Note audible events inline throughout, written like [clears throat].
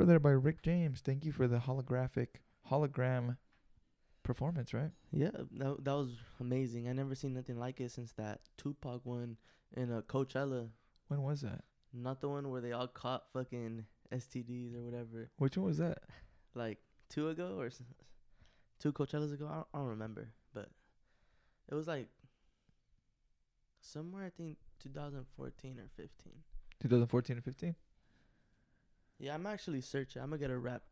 Alrighty, what an intro there by Rick James. Thank you for the holographic hologram performance, right? Yeah, that that was amazing. I never seen nothing like it since that Tupac one in uh, Coachella. When was that? Not the one where they all caught fucking STDs or whatever. Which one was that? Like two ago or s- two Coachellas ago. I don't, I don't remember, but it was like somewhere I think 2014 or 15. 2014 or 15? Yeah, I'm actually searching. I'm gonna get a rap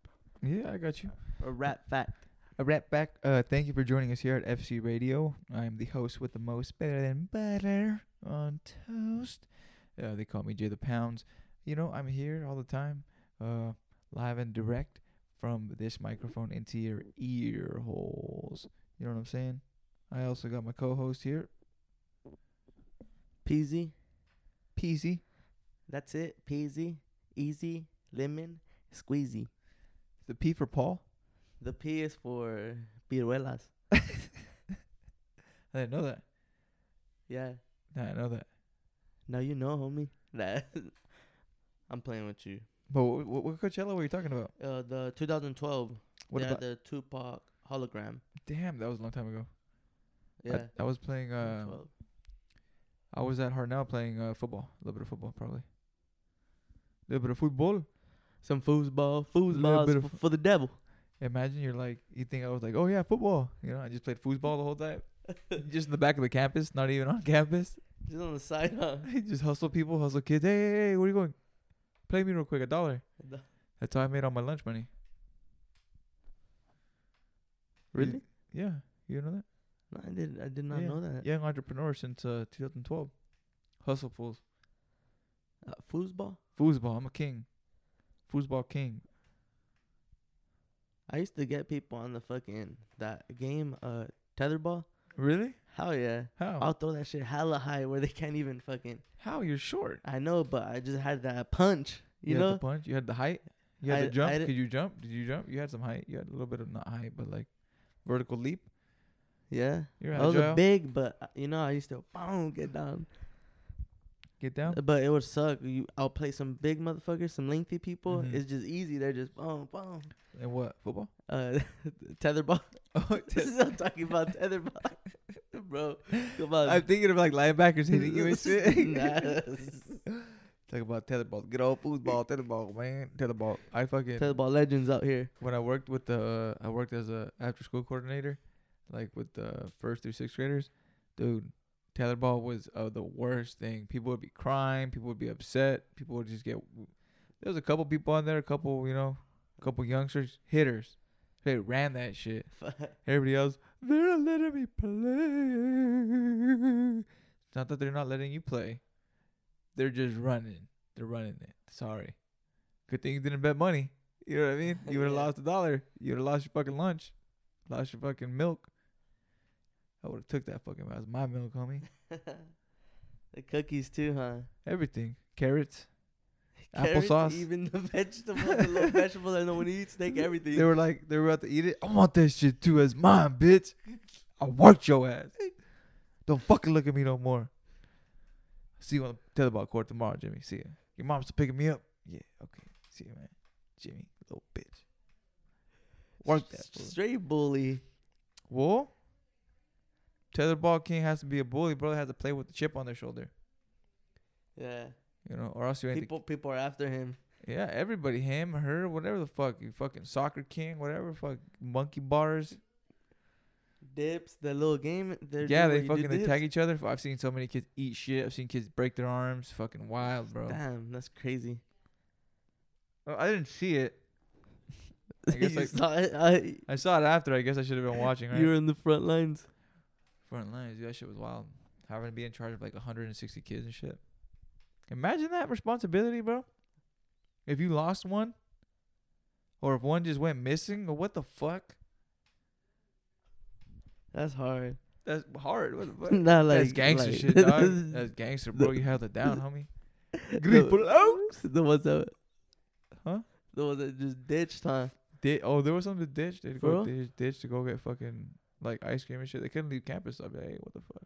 Yeah, I got you. a rap fact. A wrap back. Uh, thank you for joining us here at FC Radio. I'm the host with the most better than butter on toast. Uh, they call me JTha Poundz. You know, I'm here all the time, uh, live and direct from this microphone into your ear holes. You know what I'm saying? I also got my co-host here, Peezy. Peezy. That's it. Peezy. Easy. Lemon. Squeezy. The P for Paul. The P is for piruelas. [laughs] I didn't know that. Yeah. Nah, I know that. Now you know, homie. Nah. [laughs] I'm playing with you. But what, what, what Coachella were you talking about? Uh, the 2012. What they about? had the Tupac hologram. Damn, that was a long time ago. Yeah. I, was playing. Uh, I was at Hartnell playing uh, football. A little bit of football, probably. A little bit of football. Some foosball. Foosballs bit for, for the devil. Imagine you're like, you think I was like, oh yeah, football. You know, I just played football the whole time. [laughs] just in the back of the campus, not even on [laughs] campus. Just on the side, huh? [laughs] just hustle people, hustle kids. Hey, hey, hey, where you going? Play me real quick, a dollar. That's how I made all my lunch money. Really? Yeah, you know that? No, I did. I did not Yeah. know that. Young entrepreneur since uh, 2012. Hustle fools. Uh, foosball. Foosball. I'm a king. Foosball king. I used to get people on the fucking that game, uh, tetherball. Really? Hell yeah! How? I'll throw that shit hella high where they can't even fucking. How? You're short. I know, but I just had that punch. You, had know, the punch. You had the height. You had I- the jump. Could you jump? Did you jump? You had some height. You had a little bit of not height, but like vertical leap. yeah. You're I was a big, but uh, you know, I used to boom get down. Get down. But it would suck. You, I'll play some big motherfuckers, some lengthy people. Mhm. It's just easy. They're just boom, boom. And what? Football? Uh, [laughs] tetherball. [laughs] Oh, [laughs] I'm talking about tetherball, bro. Come on. I'm thinking of like linebackers hitting you and shit. Talk about tetherball. Good old football, tetherball, man. Tetherball. I fucking tetherball legends out here. when I worked with the uh, I worked as a after school coordinator, like with the first through sixth graders. Dude, tetherball was uh, the worst thing. People would be crying. People would be upset. People would just get. There was a couple people on there. A couple, you know, a couple youngsters, hitters. They ran that shit. [laughs] Everybody else, they're not letting me play. It's not that they're not letting you play. They're just running. They're running it. Sorry. Good thing you didn't bet money. You know what I mean? You would have [laughs] Yeah. lost a dollar. You would have lost your fucking lunch. Lost your fucking milk. I would have took that fucking. That was my milk, homie. [laughs] the cookies too, huh? Everything. Carrots. [laughs] Carrots, Applesauce. even the [laughs] vegetables, the little vegetables that no one eats, take everything. They were like, they were about to eat it. I want that shit too as mine, bitch. I worked your ass. Don't fucking look at me no more. See you on the tetherball court tomorrow, Jimmy. See ya. Your mom's still picking me up. Yeah, okay. See you, man. Jimmy, little bitch. Work that. fool. straight bully. Well, tetherball king has to be a bully. Brother has to play with the chip on their shoulder. Yeah, You know, or else you ain't. the- people people are after him. yeah, everybody, him, her, whatever the fuck. You fucking soccer king, whatever. Fuck monkey bars. Dips, the little game. they're Yeah, they fucking dips. attack each other. I've seen so many kids eat shit. I've seen kids break their arms. Fucking wild, bro. Damn, that's crazy. Oh, I didn't see it. [laughs] I guess I- saw it. I, I saw it after. I guess I should have been watching. Right? you were in the front lines. Front lines. Dude, that shit was wild. Having to be in charge of like 160 kids and shit. Imagine that responsibility, bro. If you lost one, or if one just went missing, or what the fuck? That's hard. That's hard. What the fuck? [laughs] Not like That's gangster like- shit, dog. [laughs] That's gangster, bro. You held it down, [laughs] homie. Green the, the ones that, Huh? The ones that just ditched, huh? Did oh there was some to ditch. They'd For go ditch, ditch to go get fucking like ice cream and shit. They couldn't leave campus. I'd be like, hey, what the fuck?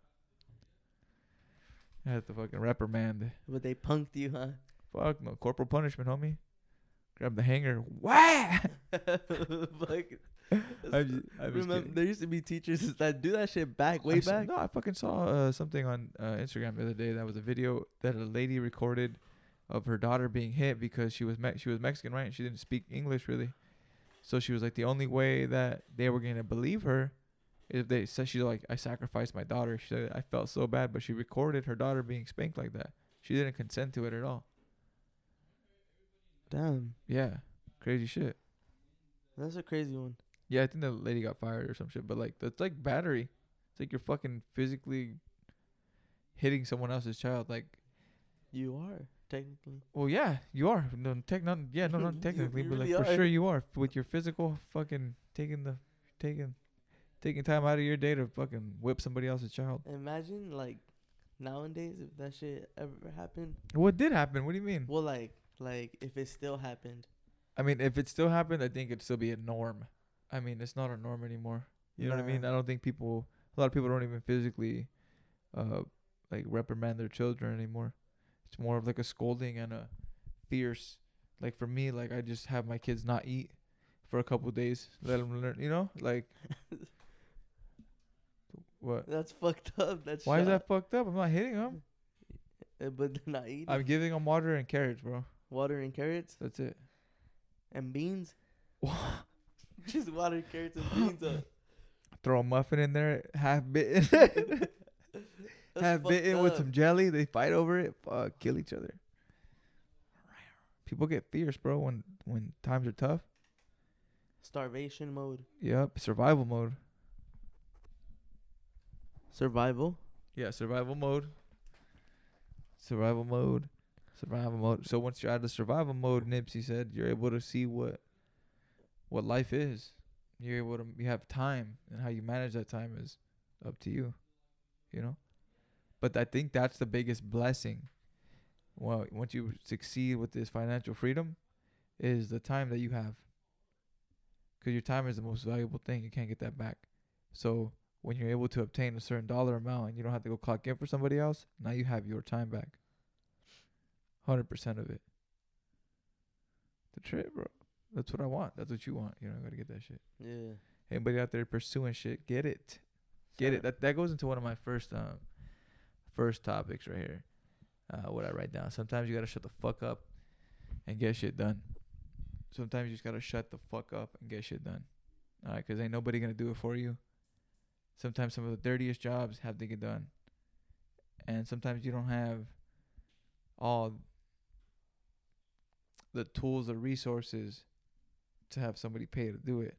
I had to fucking reprimand. But they punked you, huh? Fuck no, corporal punishment, homie. grab the hanger. Wah! [laughs] Fuck. [laughs] I'm just, I'm Remember, there used to be teachers [laughs] that do that shit back, way I saw- back. no, I fucking saw uh, something on uh, Instagram the other day that was a video that a lady recorded of her daughter being hit because she was Me- she was Mexican, right? And she didn't speak English really, so she was like the only way that they were gonna believe her if they said she's like I sacrificed my daughter. She said I felt so bad, but she recorded her daughter being spanked like that. She didn't consent to it at all. Damn, Yeah, crazy shit. that's a crazy one. Yeah, I think the lady got fired or some shit, but like that's like battery. It's like you're fucking physically hitting someone else's child. Like, You are technically. well, yeah, you are. No, tech, not yeah, no, not [laughs] technically, but like really for are. sure you are with your physical fucking taking the taking taking time out of your day to fucking whip somebody else's child. Imagine like nowadays if that shit ever happened. What did happen? What do you mean? Well, like like if it still happened. I mean, if it still happened, I think it'd still be a norm. I mean, it's not a norm anymore. You know what I mean? I don't think people, a lot of people don't even physically, uh, like reprimand their children anymore. It's more of like a scolding and a fierce. Like for me, like I just have my kids not eat for a couple days, let them learn. You know, like [laughs] what? That's fucked up. That's Why is that fucked up? I'm not hitting them. Uh, But they're not eating. I'm giving them water and carrots, bro. water and carrots That's it. and beans. [laughs] Just water, carrots, and beans. Up. [laughs] Throw a muffin in there, half bitten. [laughs] That's fucked bitten with up. some jelly. They fight over it. Fuck, kill each other. People get fierce, bro, when when times are tough. starvation mode. Yep, survival mode. Survival. Yeah, survival mode. Survival mode. Survival mode. So once you're out of survival mode, Nipsey said, you're able to see what what life is. You're able to you have time and how you manage that time is up to you. You know? But I think that's the biggest blessing. Well, once you succeed with this financial freedom is the time that you have. Cuz your time is the most valuable thing. You can't get that back. So when you're able to obtain a certain dollar amount and you don't have to go clock in for somebody else, now you have your time back. Hundred percent of it. The trip, bro. That's what I want. That's what you want. You know, I gotta get that shit. Yeah. Anybody out there pursuing shit, get it. Get it. That that goes into one of my first um first topics right here. Uh what I write down. Sometimes you gotta shut the fuck up and get shit done. Sometimes you just gotta shut the fuck up and get shit done. Alright, cause ain't nobody gonna do it for you. Sometimes some of the dirtiest jobs have to get done. And sometimes you don't have all the tools or resources to have somebody pay to do it.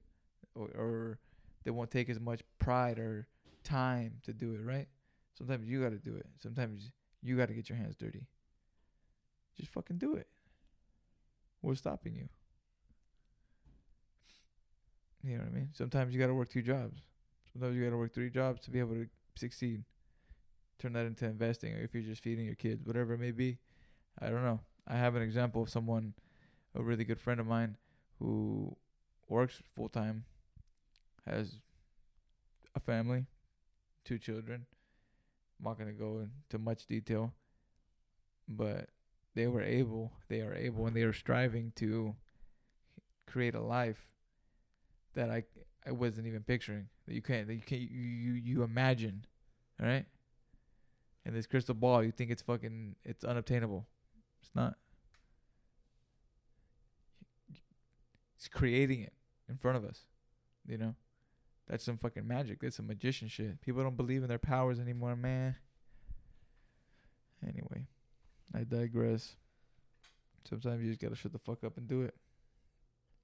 Or, or they won't take as much pride or time to do it, right? Sometimes you got to do it. Sometimes you got to get your hands dirty. Just fucking do it. What's stopping you? You know what I mean? Sometimes you got to work two jobs. Sometimes you got to work three jobs to be able to succeed. Turn that into investing, or if you're just feeding your kids, whatever it may be. I don't know. I have an example of someone, a really good friend of mine, who works full time, has a family, two children. I'm not gonna go into much detail, but they were able, they are able, and they are striving to create a life that I I wasn't even picturing. That you can't, that you can't, you you, you imagine, all right? And this crystal ball, you think it's fucking, it's unobtainable. It's not. It's creating it in front of us, you know. That's some fucking magic. That's some magician shit. People don't believe in their powers anymore, man. Anyway, I digress. Sometimes you just gotta shut the fuck up and do it.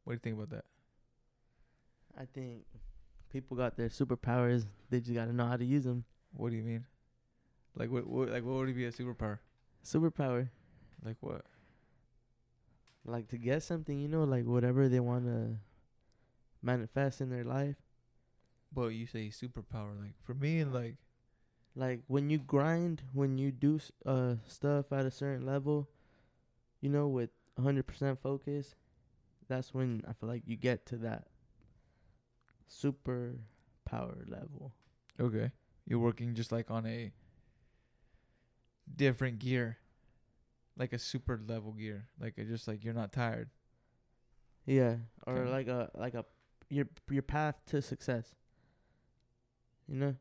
What do you think about that? I think people got their superpowers. They just gotta know how to use them. What do you mean? Like what? what like what would be a superpower? Superpower, Like what? like to get something, you know, like whatever they wanna manifest in their life. But you say superpower. Like for me, like Like when you grind, when you do uh stuff at a certain level, you know, with 100% focus, that's when I feel like you get to that super power level. okay, you're working just like on a different gear, like a super level gear. Like it's just like you're not tired. Yeah, or Okay. like a like a your your path to success. You know?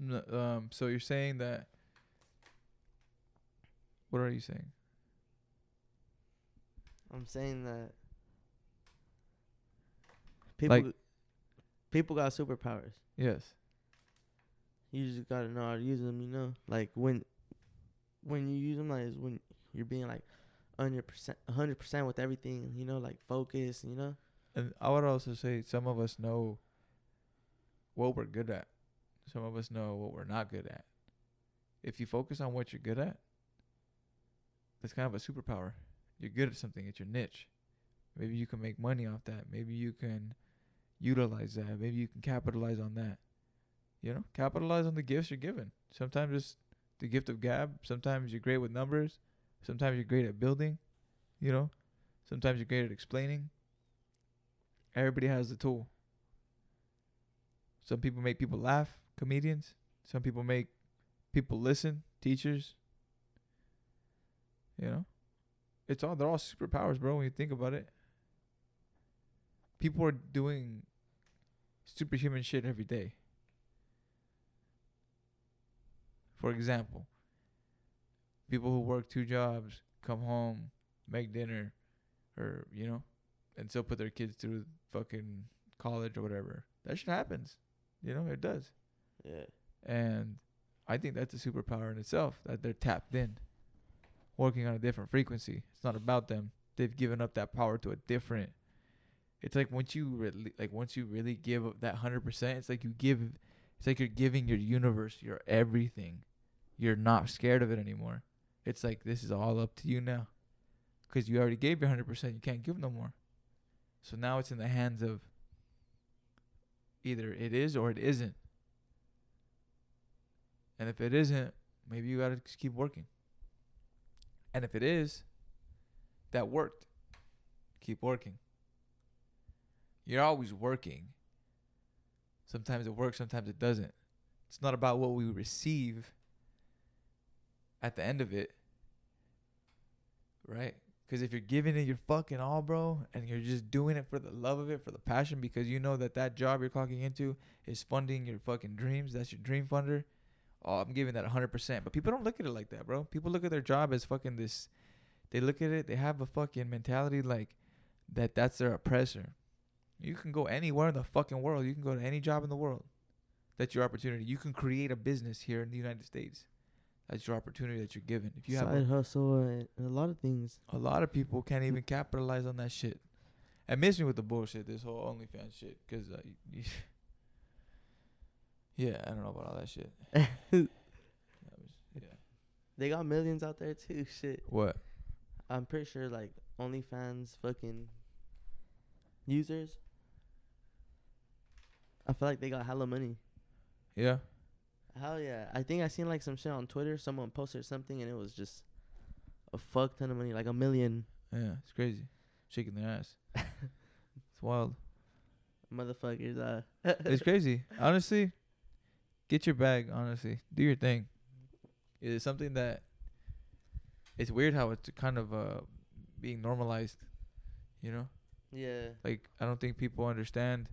N- Um, so you're saying that. What are you saying? I'm saying that people Like- people got superpowers. Yes. You just gotta know how to use them. You know, like when when you use them, like is when you're being like hundred percent, hundred percent with everything. You know, like focus. You know. And I would also say some of us know what we're good at. Some of us know what we're not good at. If you focus on what you're good at, that's kind of a superpower. You're good at something, it's your niche. Maybe you can make money off that. Maybe you can utilize that. Maybe you can capitalize on that. You know, capitalize on the gifts you're given. Sometimes it's the gift of gab. Sometimes you're great with numbers. Sometimes you're great at building. You know, sometimes you're great at explaining. Everybody has the tool. Some people make people laugh, comedians. Some people make people listen, teachers. You know? It's all they're all superpowers, bro, when you think about it. People are doing superhuman shit every day. For example, people who work two jobs, come home, make dinner, or, you know, and still put their kids through fucking college or whatever. That shit happens. You know, it does. Yeah. And I think that's a superpower in itself that they're tapped in, working on a different frequency. It's not about them. They've given up that power to a different. It's like once you really, like once you really give that hundred percent, it's like you give. It's like you're giving your universe your everything. You're not scared of it anymore. It's like this is all up to you now, because you already gave your hundred percent. You can't give no more. So now it's in the hands of. Either it is or it isn't. And if it isn't, maybe you gotta just keep working. And if it is, that worked. Keep working. You're always working. Sometimes it works, sometimes it doesn't. It's not about what we receive at the end of it. Right? Because if you're giving it your fucking all, bro, and you're just doing it for the love of it, for the passion, because you know that that job you're clocking into is funding your fucking dreams, that's your dream funder oh, I'm giving that 100%. But people don't look at it like that, bro. People look at their job as fucking this. They look at it, they have a fucking mentality like that that's their oppressor. You can go anywhere in the fucking world. You can go to any job in the world. That's your opportunity. You can create a business here in the United States. That's your opportunity that you're given. If you have Side hustle and a lot of things. a lot of people can't even capitalize on that shit. And miss me with the bullshit, this whole OnlyFans shit, because uh, yeah, I don't know about all that shit. [laughs] That was- yeah. They got millions out there too. [laughs] Shit. What? I'm pretty sure like OnlyFans fucking users. I feel like they got hella money. Yeah. Hell yeah. I think I seen like some shit on Twitter. Someone posted something and it was just a fuck ton of money, like a million Yeah, it's crazy. Shaking their ass. [laughs] it's wild. motherfuckers. Uh, [laughs] It's crazy. Honestly, get your bag, honestly. Do your thing. It is something that it's weird how it's kind of uh being normalized, you know? yeah. Like I don't think people understand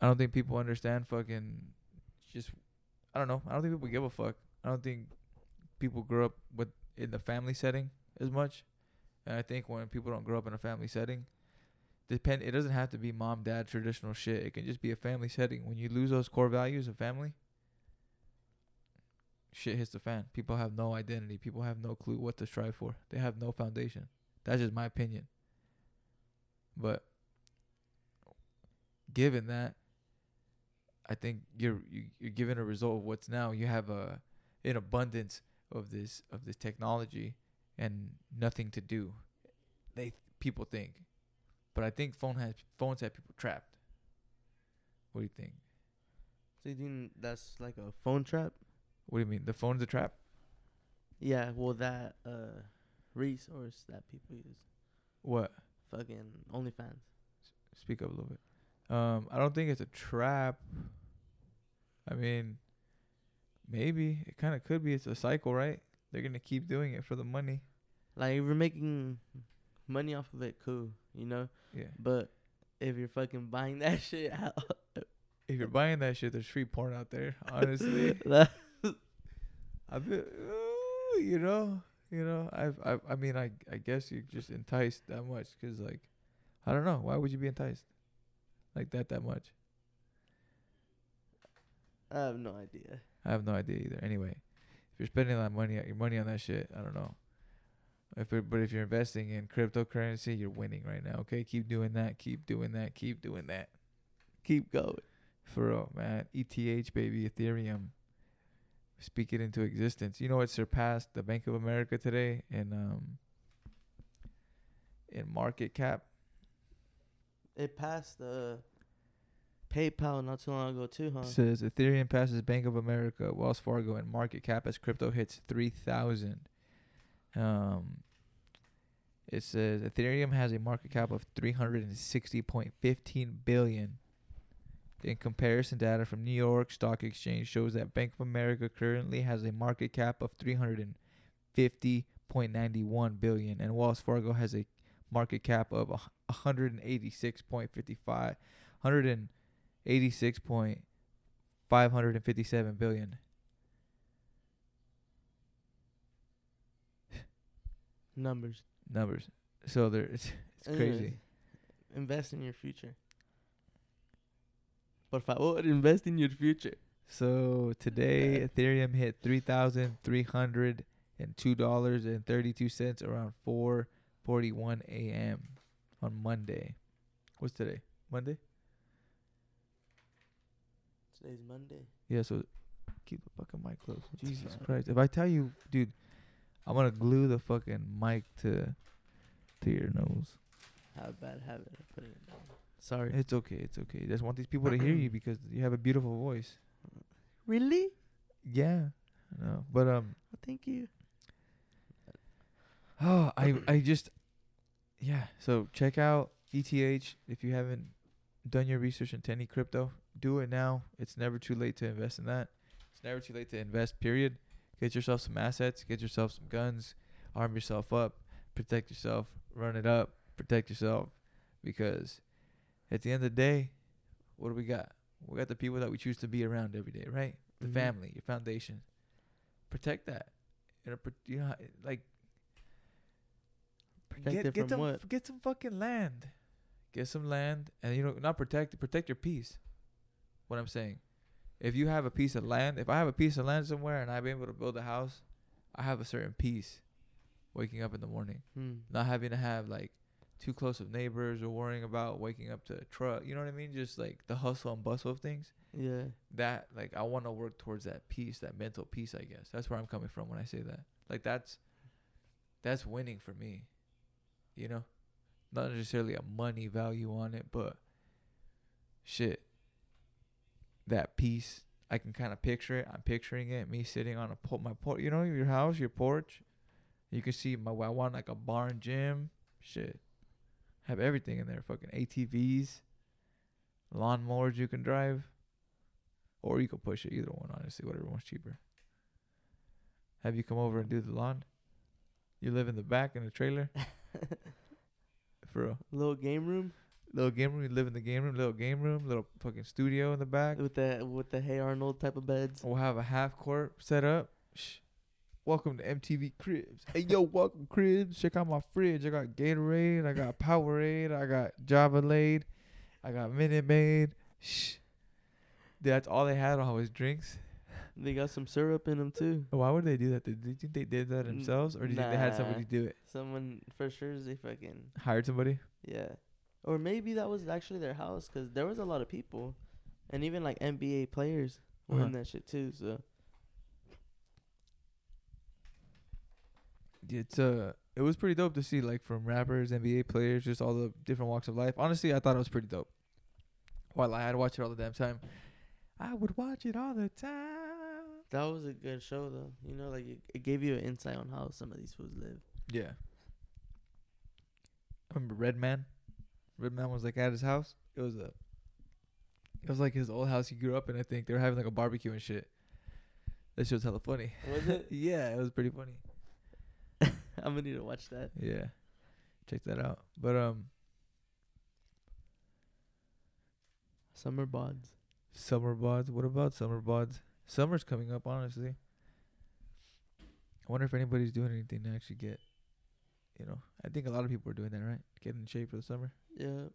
I don't think people understand fucking just I don't know. I don't think people give a fuck. I don't think people grow up with in the family setting as much. And I think when people don't grow up in a family setting, depend it doesn't have to be mom dad traditional shit. It can just be a family setting. When you lose those core values of family, shit hits the fan. People have no identity. People have no clue what to strive for. They have no foundation. That's just my opinion. But given that, I think you're you, you're given a result of what's now. You have a an abundance of this of this technology and nothing to do. They people think, but I think phone has phones have people trapped. What do you think? So you think that's like a phone trap? What do you mean? The phone's a trap? Yeah. Well, that uh resource that people use, What? fucking OnlyFans. Speak up a little bit. Um, I don't think it's a trap. I mean, maybe it kind of could be. It's a cycle, right? They're gonna keep doing it for the money. Like if you're making money off of it, cool, you know. Yeah. But if you're fucking buying that [laughs] shit, how, If you're buying that shit, there's free porn out there. Honestly, [laughs] ooh, you know, you know, I've, I've, I mean, I, I guess you're just enticed that much because, like, I don't know, why would you be enticed like that that much? I have no idea. I have no idea either. Anyway, if you're spending that money, your money on that shit, I don't know. If it, but if you're investing in cryptocurrency, you're winning right now. Okay, keep doing that. Keep doing that. Keep doing that. Keep going. For real, man. ETH baby, Ethereum. Speak it into existence. You know it surpassed the Bank of America today in um in market cap. It passed the PayPal not too long ago too, huh? Says Ethereum passes Bank of America, Wells Fargo, and market cap as crypto hits three thousand. Um, it says Ethereum has a market cap of three hundred and sixty point fifteen billion. In comparison, data from New York Stock Exchange shows that Bank of America currently has a market cap of three hundred and fifty point ninety one billion, and Wells Fargo has a market cap of one hundred and eighty six point fifty five, hundred and eighty six point five hundred and fifty seven billion. Numbers. numbers. So there, it's it's Anyways, crazy. Invest in your future. Por favor, invest in your future. So today, Ethereum hit three thousand three hundred and two dollars and thirty two cents around four forty one a.m. on Monday. What's today? Monday. Today's Monday. Yeah. So keep the fucking mic close. [laughs] Jesus Christ! If I tell you, dude, I'm gonna glue the fucking mic to to your nose. Have a bad habit of putting it down. Sorry. It's okay. It's okay. Just want these people to hear you [clears throat] because you have a beautiful voice. Really? Yeah. No, but um. Oh, thank you. [sighs] Oh, I I just yeah. So check out ETH if you haven't done your research into any crypto. Do it now. It's never too late to invest in that. It's never too late to invest. Period. Get yourself some assets. Get yourself some guns. Arm yourself up. Protect yourself. Run it up. Protect yourself. Because at the end of the day, what do we got? We got the people that we choose to be around every day, right? The Mhm. family, your foundation. Protect that. You know, you know, how- like Protect get, it get from some, what? Get some fucking land. Get some land, and you know, not protect protect your peace. What I'm saying, if you have a piece of land, if I have a piece of land somewhere and I've been able to build a house, I have a certain peace. Waking up in the morning, Hmm. not having to have like too close of neighbors or worrying about waking up to a truck. You know what I mean? Just like the hustle and bustle of things. Yeah. That like I want to work towards that peace, that mental peace. I guess that's where I'm coming from when I say that. Like that's that's winning for me. You know, not necessarily a money value on it, but shit, that peace. I can kind of picture it. I'm picturing it. Me sitting on a po- my porch. You know, your house, your porch. You can see my. I want like a barn gym. Shit, have everything in there. Fucking ATVs, lawnmowers you can drive, or you can push it. Either one, honestly, whatever one's cheaper. Have you come over and do the lawn? You live in the back in the trailer, [laughs] for real. Little game room Little game room. You live in the game room. Little game room. Little fucking studio in the back. with the with the Hey Arnold type of beds. We'll have a half court set up. Shh. Welcome to MTV Cribs. Hey yo, [laughs] welcome Cribs. Check out my fridge. I got Gatorade. I got Powerade. I got Java Lade. I got Minute Maid. Shh. That's all they had on was drinks. They got some syrup in them too. Why would they do that? Did you think they did that themselves, or do you think they had somebody do it? Someone for sure they fucking Hired somebody? yeah, or maybe that was actually their house because there was a lot of people, and even like NBA players were Uh-huh. that shit too. So It's uh, it was pretty dope to see like from rappers, NBA players, just all the different walks of life. Honestly, I thought it was pretty dope. While I had to watch it all the damn time, I would watch it all the time. that was a good show though. You know, like it, it gave you an insight on how some of these foods live. Yeah. I remember Redman. Redman was like at his house. It was a. It was like his old house he grew up in. I think they were having like a barbecue and shit. That shit was hella funny. Was it? [laughs] yeah, it was pretty funny. [laughs] I'm gonna need to watch that. Yeah, check that out. But um, Summer bods. summer bods. What about summer bods? Summer's coming up. Honestly, I wonder if anybody's doing anything to actually get. You know, I think a lot of people are doing that, right? Getting in shape for the summer. Yeah.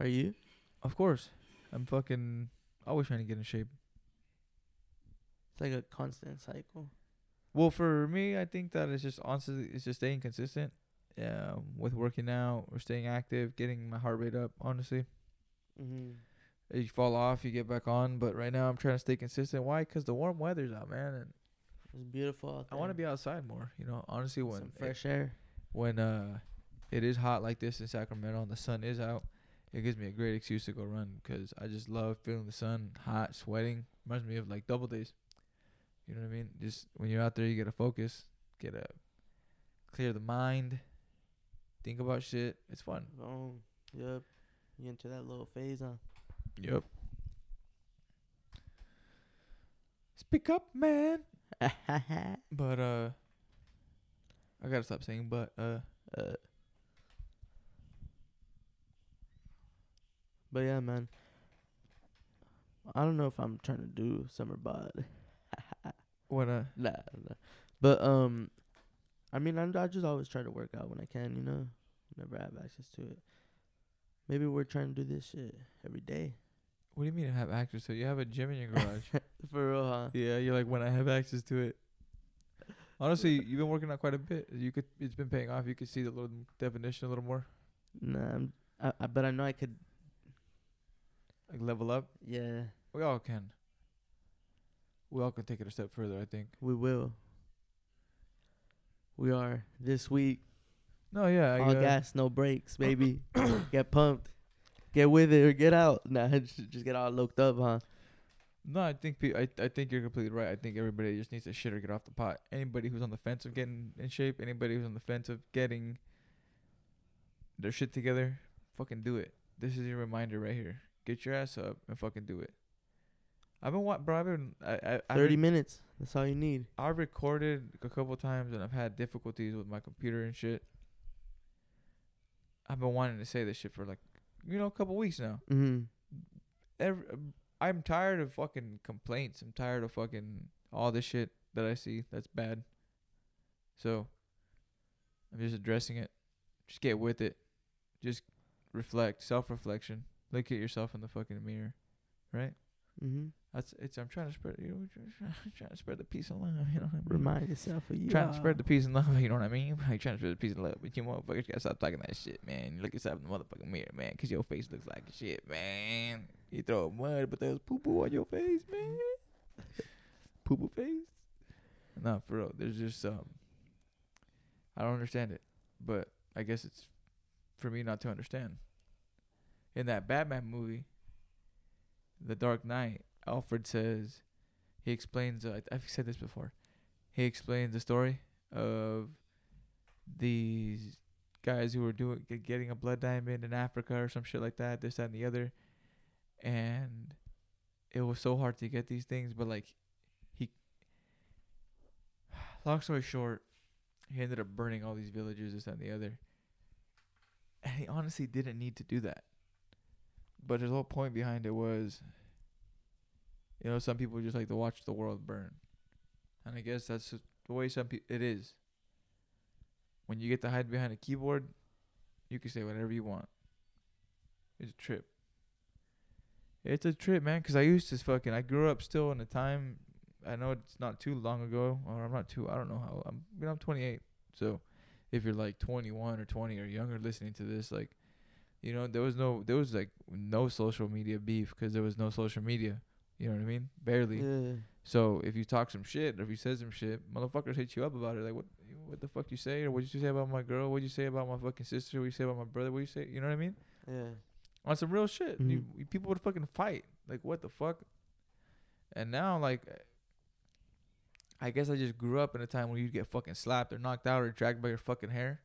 Are you? Of course, I'm fucking always trying to get in shape. It's like a constant cycle. Well, for me, I think that it's just honestly, it's just staying consistent. um, with working out or staying active, getting my heart rate up. Honestly, Mm-hmm. You fall off, you get back on. But right now, I'm trying to stay consistent. Why? Because the warm weather's out, man, and It's beautiful out I want to be outside more. You know, honestly, when some it- fresh air. when uh it is hot like this in Sacramento and the sun is out, it gives me a great excuse to go run because I just love feeling the sun, hot, sweating. Reminds me of like double days. You know what I mean? Just when you're out there, you get to focus, get a clear the mind, think about shit. It's fun. Oh, yep. You into that little phase, huh? Yep. Speak up, man. [laughs] But uh, I gotta stop saying but. Uh, Uh, but yeah, man. I don't know if I'm trying to do summer bod. [laughs] what uh, nah, nah. But um, I mean, I'm, I just always try to work out when I can. You know, Never have access to it. Maybe we're trying to do this shit every day. What do you mean have access to? it? You have a gym in your garage. [laughs] For real, huh? Yeah, you're like when I have access to it. Honestly, you've been working out quite a bit. You could, it's been paying off. You could see the little definition a little more, Nah, I'm, I, I, but I know I could. like level up. Yeah, We all can. We all can take it a step further. I think. we will. We are this week. No, yeah, I, All uh, gas, no brakes, baby. [coughs] get pumped. Get with it or get out. Nah, [laughs] just just get all locked up, huh? No, I think pe- I I think you're completely right. I think everybody just needs to shit or get off the pot. Anybody who's on the fence of getting in shape, anybody who's on the fence of getting their shit together, fucking do it. This is your reminder right here. Get your ass up and fucking do it. I've been wa- bro. I've been I I I've Thirty been- minutes. That's all you need. I've recorded a couple times and I've had difficulties with my computer and shit. I've been wanting to say this shit for like, you know, a couple weeks now. Mm-hmm. Every, I'm tired of fucking complaints. I'm tired of fucking all this shit that I see that's bad. So, I'm just addressing it. Just get with it. Just reflect, self-reflection. Look at yourself in the fucking mirror, right? Mm-hmm. That's it's. I'm trying to spread. You know, trying to spread the peace and love. [laughs] You know what I mean? Remind yourself of you. trying to spread the peace and love. [laughs] You know what I mean? Like trying to spread the peace and love. But you motherfuckers gotta stop talking that shit, man. You look yourself in the motherfucking mirror, man, 'cause your face looks like shit, man. You throw mud, but there's poo poo on your face, man. [laughs] poo poo face. No, for real. There's just um. I don't understand it, but I guess it's for me not to understand. In that Batman movie, The Dark Knight, Alfred says, he explains. Uh, I've said this before. He explains the story of these guys who were doing getting a blood diamond in Africa or some shit like that. This that, and the other, and it was so hard to get these things. But like, he. [sighs] Long story short, he ended up burning all these villages, this that, and the other. And he honestly didn't need to do that. But his whole point behind it was you know, some people just like to watch the world burn, and I guess that's the way some people it is. When you get to hide behind a keyboard, you can say whatever you want. It's a trip. It's a trip, man. Cause I used to fucking. I grew up still in a time. I know it's not too long ago, or I'm not too. I don't know how. I'm. You know, I'm 28. So, if you're like 21 or 20 or younger listening to this, like, you know, there was no, there was like no social media beef because there was no social media. You know what I mean? Barely. Yeah. So if you talk some shit or if you say some shit, motherfuckers hit you up about it. Like what? What the fuck you say? Or what did you say about my girl? What did you say about my fucking sister? What you say about my brother? What you say? You know what I mean? Yeah. On some real shit. You, Mhm. you- people would fucking fight. Like what the fuck? And now like, I guess I just grew up in a time where you get fucking slapped or knocked out or dragged by your fucking hair.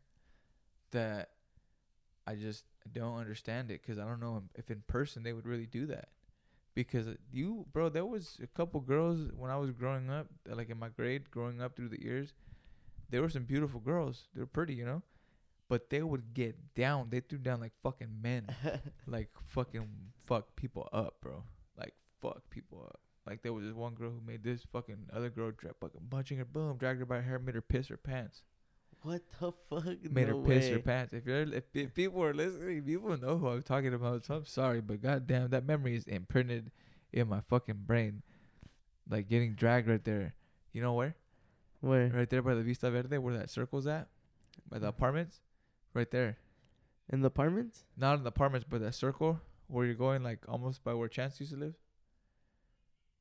That I just don't understand it because I don't know if in person they would really do that. because you, bro, there was a couple girls when I was growing up, uh, like in my grade, growing up through the years. There were some beautiful girls. They were pretty, you know, but they would get down. They threw down like fucking men, [laughs] like fucking fuck people up, bro. Like fuck people up. Like there was this one girl who made this fucking other girl dra- fucking punching her, boom, dragged her by her hair, made her piss her pants. What the fuck? made no her piss her pants. If you're if, if people are listening, people know who I'm talking about. So I'm sorry, but goddamn, that memory is imprinted in my fucking brain. Like getting dragged right there. You know where? Where? Right there by the Vista Verde, where that circle's at, by the apartments. Right there. In the apartments? Not in the apartments, but that circle where you're going, like almost by where Chance used to live.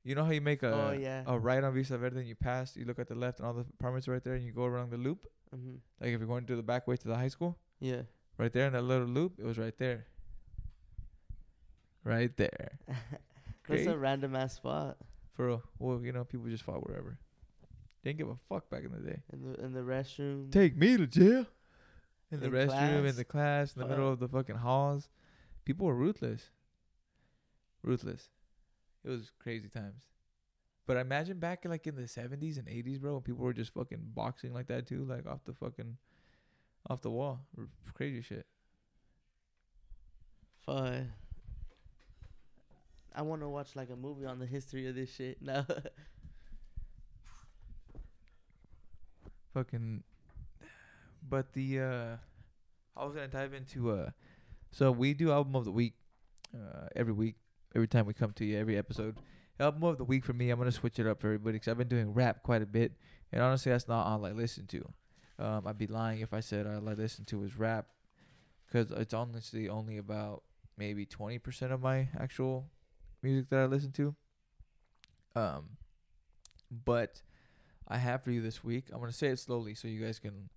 You know how you make a oh yeah. a right on Vista Verde and you pass, you look at the left and all the apartments are right there, and you go around the loop. Hmm Like if you're going to the back way to the high school. Yeah. Right there in that little loop, it was right there. Right there. [laughs] That's a random ass spot. For real. Well, you know, people just fought wherever. Didn't give a fuck back in the day. In the in the restroom. Take me to jail. In the In restroom, in the class, in the middle of the fucking halls. People were ruthless. Ruthless. It was crazy times. But imagine back in like in the seventies and eighties, bro, when people were just fucking boxing like that too, like off the fucking off the wall. Crazy shit. Fuck. I want to watch like a movie on the history of this shit. No. [laughs] fucking but the uh I was gonna dive into uh so we do album of the week uh every week every time we come to you every episode album of the week for me I'm gonna switch it up for everybody because I've been doing rap quite a bit and honestly that's not all I listen to um I'd be lying if I said all I listen to is rap because it's honestly only about maybe 20% of my actual music that I listen to um but I have for you this week. I'm gonna say it slowly so you guys can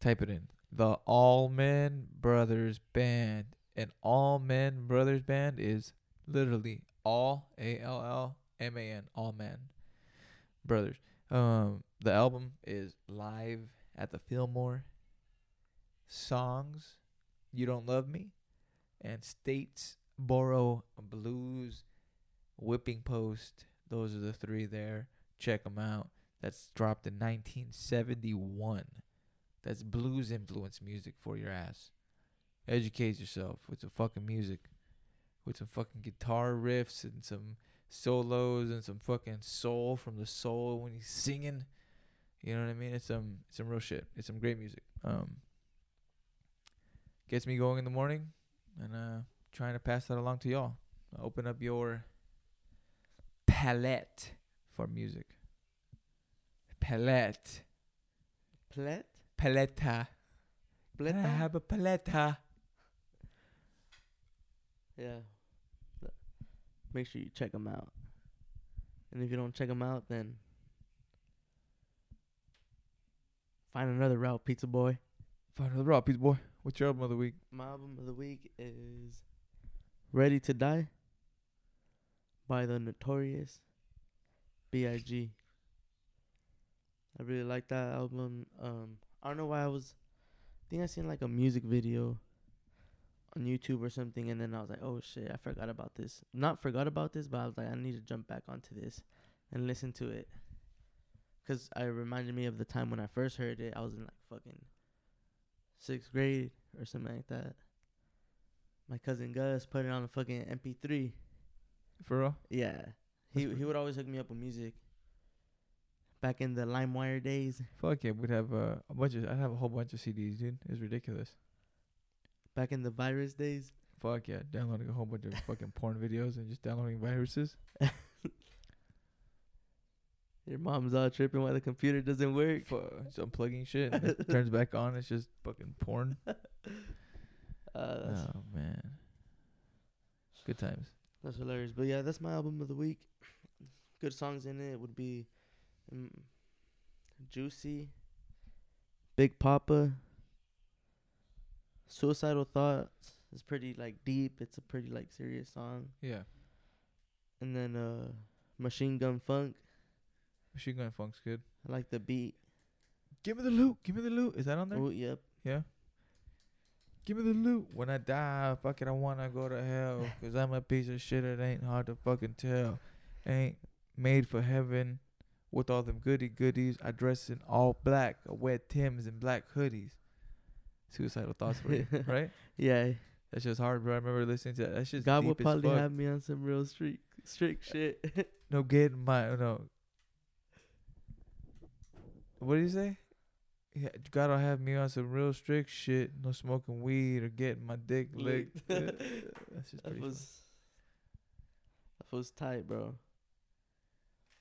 type it in. The Allman Brothers Band. An Allman Brothers Band is literally all A L L M A N Allman Brothers. Um, the album is live at the Fillmore. Songs, You Don't Love Me, and Statesboro Blues, Whipping Post. Those are the three there. Check them out that's dropped in 1971. That's blues influence music for your ass. Educate yourself with some fucking music, with some fucking guitar riffs and some solos and some fucking soul from the soul when he's singing. You know what I mean? It's some it's some real shit. It's some great music. Um, gets me going in the morning, and uh, trying to pass that along to y'all. Open up your palette for music palette. Palette. Paletta. I Pleta? have a paletta. Yeah. Make sure you check them out. And if you don't check them out, then find another route, Pizza Boy. Find another route, pizza boy. What's your album of the week? My album of the week is Ready to Die by the Notorious B.I.G. I really like that album. Um, I don't know why I was. I think I seen like a music video on YouTube or something, and then I was like, "Oh shit, I forgot about this." Not forgot about this, but I was like, I need to jump back onto this and listen to it, cause it reminded me of the time when I first heard it. I was in like fucking sixth grade or something like that. My cousin Gus put it on a fucking MP3. For real? Yeah, he he would always hook me up with music. Back in the LimeWire days, Fuck yeah, we'd have uh, a bunch of. I'd have a whole bunch of CDs, dude. It's ridiculous. Back in the virus days. Fuck yeah, downloading a whole bunch of [laughs] fucking porn videos and just downloading viruses. [laughs] Your mom's all tripping while the computer doesn't work. Fuck, just unplugging shit. And it [laughs] turns back on. It's just fucking porn. Uh, that's, Oh man. Good times. that's hilarious. But yeah, that's my album of the week. Good songs in it would be um, Juicy, Big Poppa, Suicidal Thoughts. It's pretty like deep. It's a pretty like serious song. Yeah. And then uh, Machine Gun Funk. Machine Gun Funk's good. I like the beat. Give me the loot. Give me the loot. Is that on there? Oh, yep. Yeah. Give me the loot. When I die, fuck it, I wanna go to hell. [laughs] Cause I'm a piece of shit. It ain't hard to fucking tell. Ain't made for heaven with all them goody goodies. I dress in all black. I wear Tims and black hoodies. Suicidal thoughts for you, [laughs] right? Yeah. That's just hard, bro. I remember listening to that. That's just God will probably have me on some real strict strict shit. [laughs] No getting my no. What do you say? Yeah, gotta have me on some real strict shit. No smoking weed or getting my dick [laughs] licked. That's just that pretty. was that was tight, bro.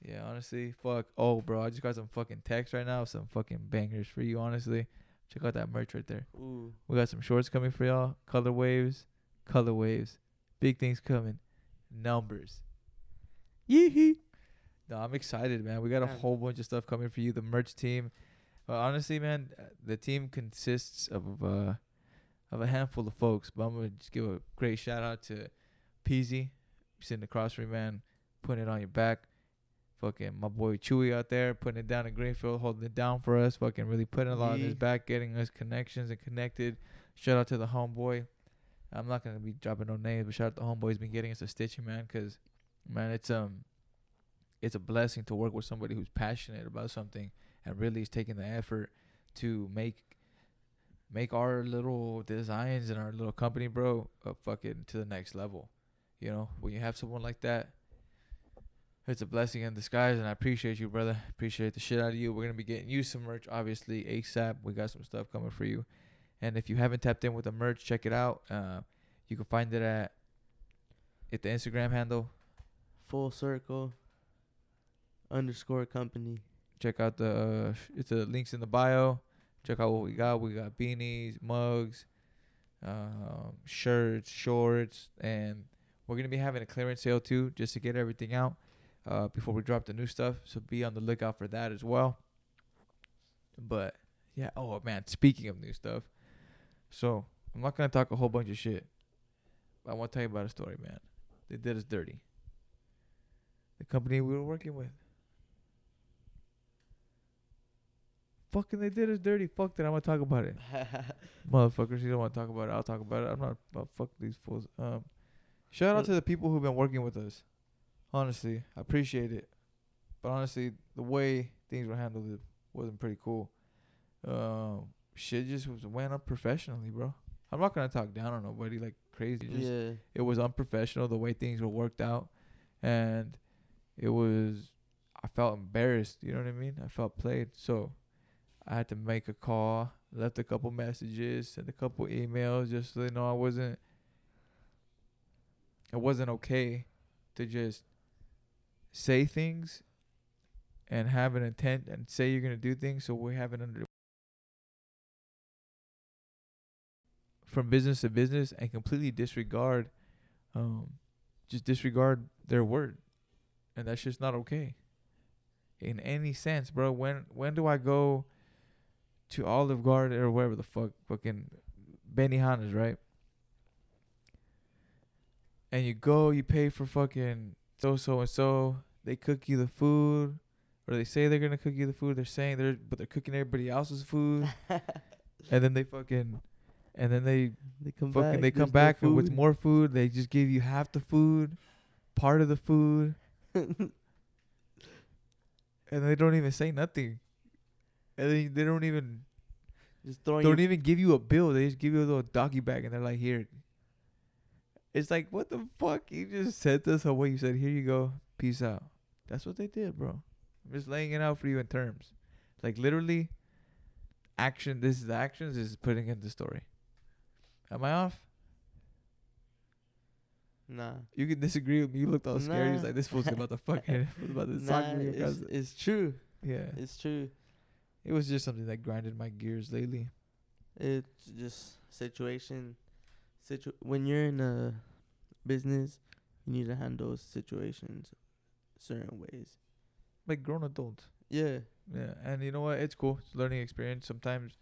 Yeah, honestly, fuck. Oh, bro, I just got some fucking text right now. Some fucking bangers for you. Honestly, check out that merch right there. Ooh. We got some shorts coming for y'all. Color waves, color waves. Big things coming. Numbers. Yee No, I'm excited, man. We got a Man. whole bunch of stuff coming for you. The merch team. Well, honestly, man, uh, the team consists of uh of a handful of folks. But I'm gonna just give a great shout out to Peezy, sitting across from me, man, putting it on your back. Fucking my boy Chewy out there, putting it down in Greenfield, holding it down for us. Fucking really putting a lot on his back, getting us connections and connected. Shout out to the homeboy. I'm not gonna be dropping no names, but shout out to the homeboy. He's been getting us a stitching, man, because man, it's um, it's a blessing to work with somebody who's passionate about something and really is taking the effort to make make our little designs and our little company, bro, uh, fucking to the next level. You know, when you have someone like that, it's a blessing in disguise, and I appreciate you, brother. Appreciate the shit out of you. We're gonna be getting you some merch, obviously ASAP. We got some stuff coming for you, and if you haven't tapped in with the merch, check it out. Uh, you can find it at at the Instagram handle. Full circle underscore company. Check out the uh, it's the links in the bio. Check out what we got. We got beanies, mugs, um, shirts, shorts, and we're gonna be having a clearance sale too, just to get everything out uh, before we drop the new stuff. So be on the lookout for that as well. But yeah, oh man, speaking of new stuff, so I'm not gonna talk a whole bunch of shit. But I want to tell you about a story, man. They did us dirty. The company we were working with. Fucking they did us dirty. Fuck that. I'm gonna talk about it. [laughs] Motherfuckers, you don't want to talk about it. I'll talk about it. I'm not about fuck these fools. Um shout out to the people who've been working with us. Honestly, I appreciate it. But honestly, the way things were handled it wasn't pretty cool. Um shit just was went up professionally, bro. I'm not gonna talk down on nobody like crazy. Just yeah. it was unprofessional the way things were worked out and it was I felt embarrassed, you know what I mean? I felt played. So I had to make a call, left a couple messages, sent a couple emails just so they know I wasn't it wasn't okay to just say things and have an intent and say you're gonna do things so we have it under from business to business and completely disregard um just disregard their word. And that's just not okay. In any sense bro when when do i go to olive garden or wherever the fuck fucking benihana's right? And you go you pay for fucking so so and so they cook you the food or they say they're gonna cook you the food they're saying they're but they're cooking everybody else's food [laughs] and then they fucking and then they They come fucking back. they come there's no back with more food. They just give you half the food, part of the food, [laughs] and they don't even say nothing. And they they don't even Just throwing don't even give you a bill. They just give you a little doggy bag and they're like, "Here." It's like, what the fuck? You just sent us away. You said, "Here you go, peace out." That's what they did, bro. I'm just laying it out for you in terms, like literally. Action. This is the actions. This is putting in the story. Am I off? Nah. You can disagree with me. You looked all scared. He's Nah. like, this fool's about to [laughs] fucking was about to Nah, sock me it's, it's true. Yeah. It's true. It was just something that grinded my gears lately. It's just situation. Situ- when you're in a business, you need to handle situations certain ways. Like grown adults. Yeah. Yeah. And you know what? It's cool. It's a learning experience. Sometimes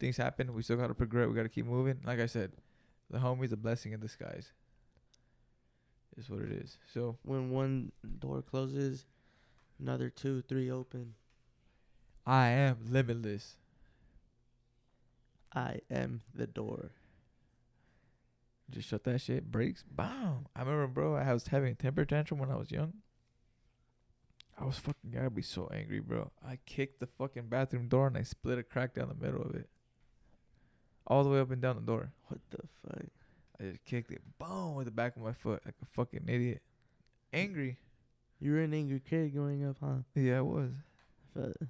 things happen. We still gotta progress. We gotta keep moving. Like I said, the homie's a blessing in disguise. Is what it is. So When one door closes, another two, three open. I am limitless. I am the door. Just shut that shit. Brakes. Bam. I remember, bro. I was having a temper tantrum when I was young. I was fucking. I'd be so angry, bro. I kicked the fucking bathroom door and I split a crack down the middle of it, all the way up and down the door. What the fuck? I just kicked it, boom, with the back of my foot, like a fucking idiot. Angry. You were an angry kid growing up, huh? Yeah, I was. Fuck.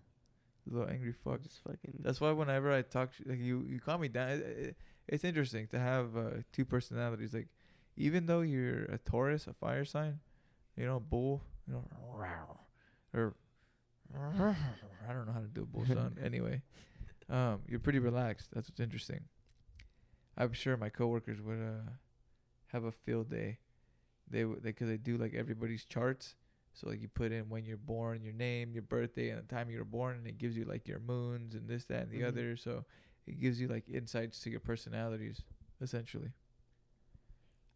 Little angry fuck. Just fucking. That's why whenever I talk, sh- like you, you calm me down. It, it, it's interesting to have uh, two personalities. Like, even though you're a Taurus, a fire sign, you know, bull, you know, [laughs] or [laughs] I don't know how to do a bull [laughs] sound. Anyway, um, you're pretty relaxed. That's what's interesting. I'm sure my coworkers would uh, have a field day. They would because they do like everybody's charts. So like you put in when you're born, your name, your birthday, and the time you were born, and it gives you like your moons and this, that, and the Mhm. other. So it gives you like insights to your personalities, essentially.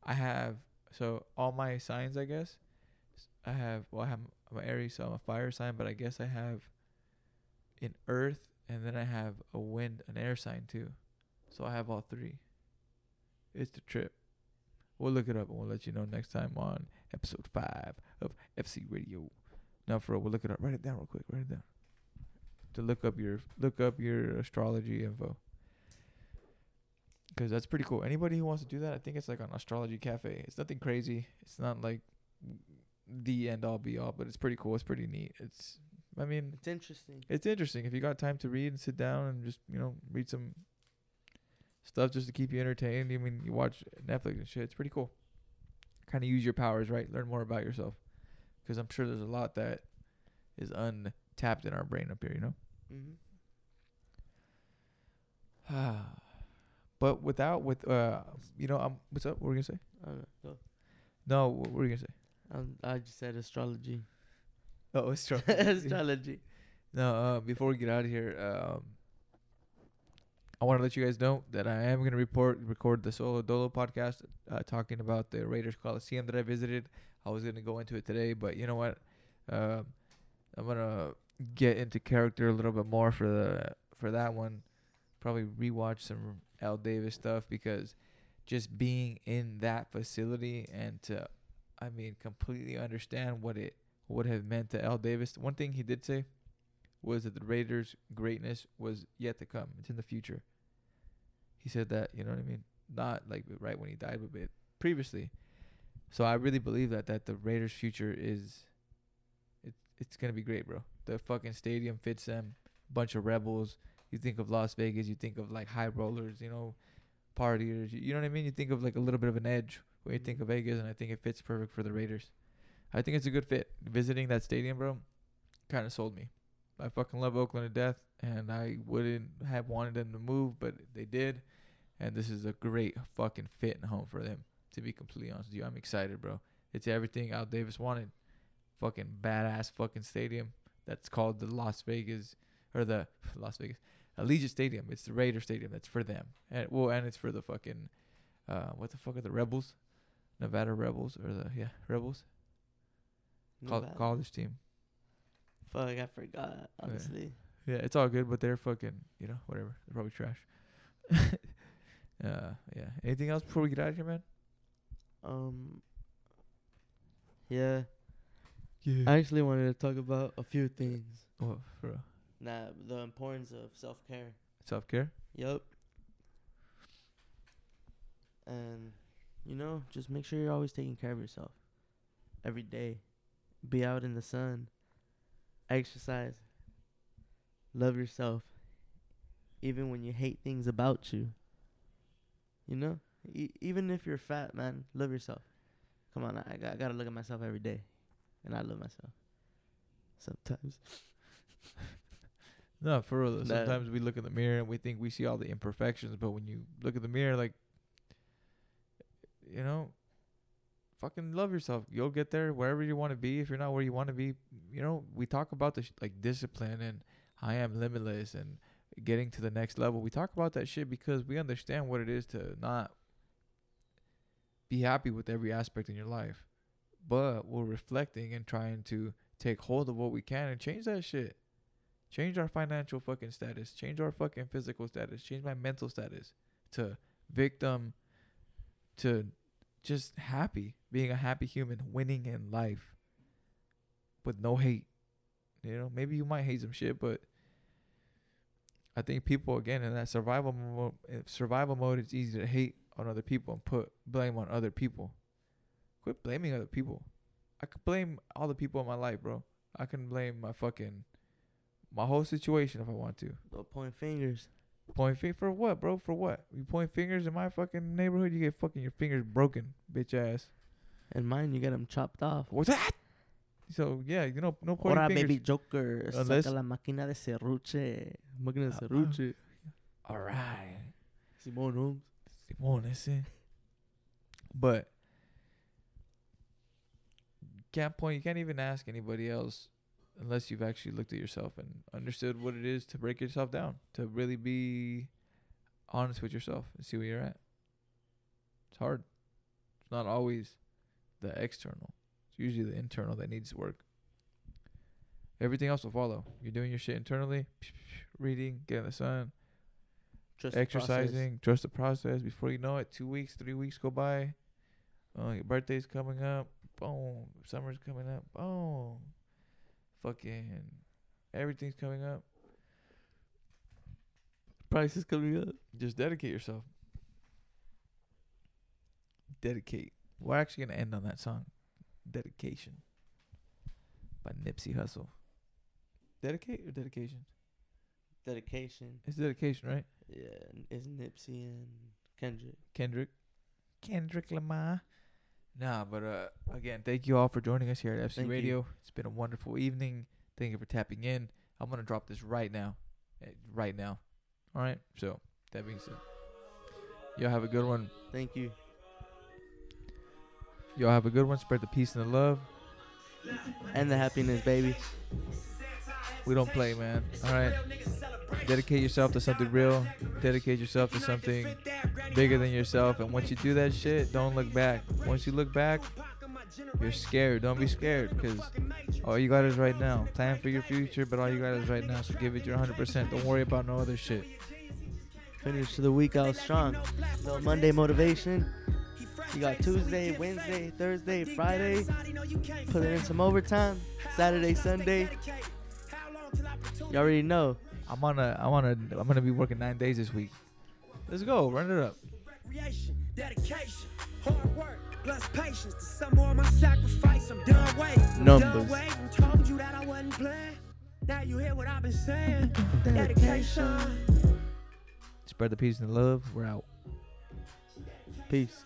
I have so all my signs, I guess. I have well, I have I'm an Aries, so I'm a fire sign, but I guess I have an Earth, and then I have a wind, an air sign too. So I have all three. It's the trip. We'll look it up and we'll let you know next time on episode five of FC Radio. Now for real, we'll look it up. Write it down real quick. Write it down. To look up your look up your astrology info. Cause that's pretty cool. Anybody who wants to do that, I think it's like on Astrology Cafe. It's nothing crazy. It's not like the end all be all, but it's pretty cool. It's pretty neat. It's I mean, It's interesting. it's interesting if you got time to read and sit down and just you know read some stuff just to keep you entertained. I mean, you watch Netflix and shit. It's pretty cool. Kind of use your powers, right? Learn more about yourself, because I'm sure there's a lot that is untapped in our brain up here. You know. Mm-hmm. [sighs] but without with uh, you know, um, what's up? What were you gonna say? I don't know. No, what were you gonna say? Um, I just said astrology. Oh, [laughs] true. [laughs] astrology. No, uh, before we get out of here, um, I want to let you guys know that I am going to report record the Solo Dolo podcast, uh, talking about the Raiders Coliseum that I visited. I was going to go into it today, but you know what? Uh, I'm gonna get into character a little bit more for the for that one. Probably rewatch some Al Davis stuff because just being in that facility and to, I mean, completely understand what it would have meant to Al Davis. One thing he did say was that the Raiders' greatness was yet to come. It's in the future. He said that, you know what I mean? Not like right when he died, but previously. So I really believe that that the Raiders' future is it, it's gonna be great, bro. The fucking stadium fits them. Bunch of rebels. You think of Las Vegas, you think of like high rollers, you know, partiers. You, you know what I mean? You think of like a little bit of an edge when you think of Vegas, and I think it fits perfect for the Raiders. I think it's a good fit. Visiting that stadium, bro, kind of sold me. I fucking love Oakland to death, and I wouldn't have wanted them to move, but they did. And this is a great fucking fit and home for them. To be completely honest with you, I'm excited, bro. It's everything Al Davis wanted. Fucking badass fucking stadium that's called the Las Vegas or the [laughs] Las Vegas Allegiant Stadium. It's the Raider Stadium. That's for them. And well, and it's for the fucking uh, what the fuck are the Rebels? Nevada Rebels or the yeah Rebels Nevada. college team. Fuck, I forgot. Honestly. Yeah, it's all good, but they're fucking, you know, whatever. They're probably trash. [laughs] uh, yeah. Anything else before we get out of here, man? Um. Yeah, Yeah. I actually wanted to talk about a few things. oh, for real. Nah, the importance of self care. self care. Yup. And you know, just make sure you're always taking care of yourself. Every day. Be out in the sun. Exercise. Love yourself. Even when you hate things about you. You know? E- even if you're fat, man, love yourself. Come on, I, got, I gotta look at myself every day. And I love myself. Sometimes. [laughs] No, for real. though. Nah. Sometimes we look in the mirror and we think we see all the imperfections, but when you look in the mirror, like, you know, fucking love yourself. You'll get there wherever you want to be. If you're not where you want to be, you know, we talk about the sh- like discipline and I am limitless and getting to the next level. We talk about that shit because we understand what it is to not be happy with every aspect in your life. But we're reflecting and trying to take hold of what we can and change that shit. Change our financial fucking status. Change our fucking physical status. Change my mental status to victim to just happy, being a happy human, winning in life with no hate. You know, maybe you might hate some shit, but I think people again in that survival mode, eh, survival mode, it's easy to hate on other people and put blame on other people. Quit blaming other people. I could blame all the people in my life, bro. I can blame my fucking my whole situation if I want to. Don't point fingers. Point finger for what, bro? For what? You point fingers in my fucking neighborhood, you get fucking your fingers broken, bitch ass. And mine, you get them chopped off. What's that? So yeah, you know, no pointing Ahora, baby Joker, Unless- saca la máquina de serruche. Máquina de Ah, serruche. All right, Simón Holmes. Ese. But can't point. You can't even ask anybody else unless you've actually looked at yourself and understood what it is to break yourself down. To really be honest with yourself and see where you're at. It's hard. It's not always the external. It's usually the internal that needs work. Everything else will follow. You're doing your shit internally, [sniffs] reading, getting the sun, Trust the exercising, trust the process. Before you know it, two weeks, three weeks go by. Oh, your birthday's coming up. Boom. Summer's coming up. Boom. Fucking everything's coming up. Price is coming up. Just dedicate yourself. Dedicate. We're actually gonna end on that song. Dedication. By Nipsey Hussle. Dedicate or dedication? Dedication. It's dedication, right? Yeah, it's Nipsey and Kendrick. Kendrick. Kendrick Lamar. Nah, but uh again, thank you all for joining us here at FC Thank you. Radio. It's been a wonderful evening. Thank you for tapping in. I'm gonna drop this right now. Eh, Right now. Alright? So that being said. Y'all have a good one. Thank you. Y'all have a good one. Spread the peace and the love. And the happiness, baby. We don't play, man. Alright. Dedicate yourself to something real. Dedicate yourself to something bigger than yourself. And once you do that shit, don't look back. Once you look back, you're scared. Don't be scared because all you got is right now. Plan for your future, but all you got is right now. So give it your 100%. Don't worry about no other shit. Finish the week out strong. No Monday motivation. You got Tuesday, Wednesday, Thursday, Friday. Put it in some overtime. Saturday, Sunday. You already know. I'm on a, I'm on a, I'm gonna be working nine days this week. Let's go, run it up. Recreation, dedication, hard work, plus patience. To some more of my sacrifice, I'm done waiting. I'm Numbers. Done waiting. Told you that I wasn't playing. Now you hear what I've been saying. Dedication. Spread the peace and the love. We're out. Peace.